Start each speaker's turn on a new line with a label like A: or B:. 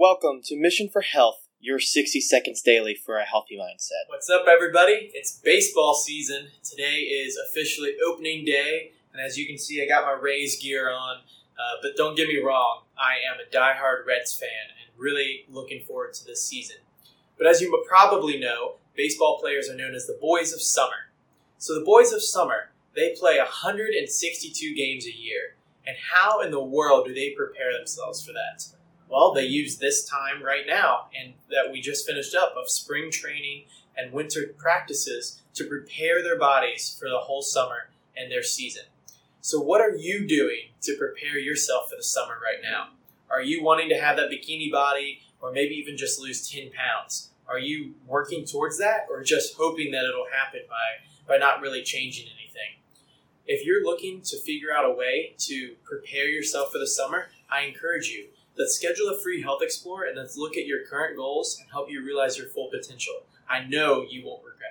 A: Welcome to Mission for Health, your 60 seconds daily for a healthy mindset.
B: What's up, everybody? It's baseball season. Today is officially opening day, and as you can see, I got my Rays gear on. Uh, but don't get me wrong, I am a diehard Reds fan and really looking forward to this season. But as you probably know, baseball players are known as the Boys of Summer. So the Boys of Summer, they play 162 games a year. And how in the world do they prepare themselves for that? Well, they use this time right now and that we just finished up of spring training and winter practices to prepare their bodies for the whole summer and their season. So, what are you doing to prepare yourself for the summer right now? Are you wanting to have that bikini body or maybe even just lose 10 pounds? Are you working towards that or just hoping that it'll happen by, by not really changing anything? If you're looking to figure out a way to prepare yourself for the summer, I encourage you Let's schedule a free Health Explore and let's look at your current goals and help you realize your full potential. I know you won't regret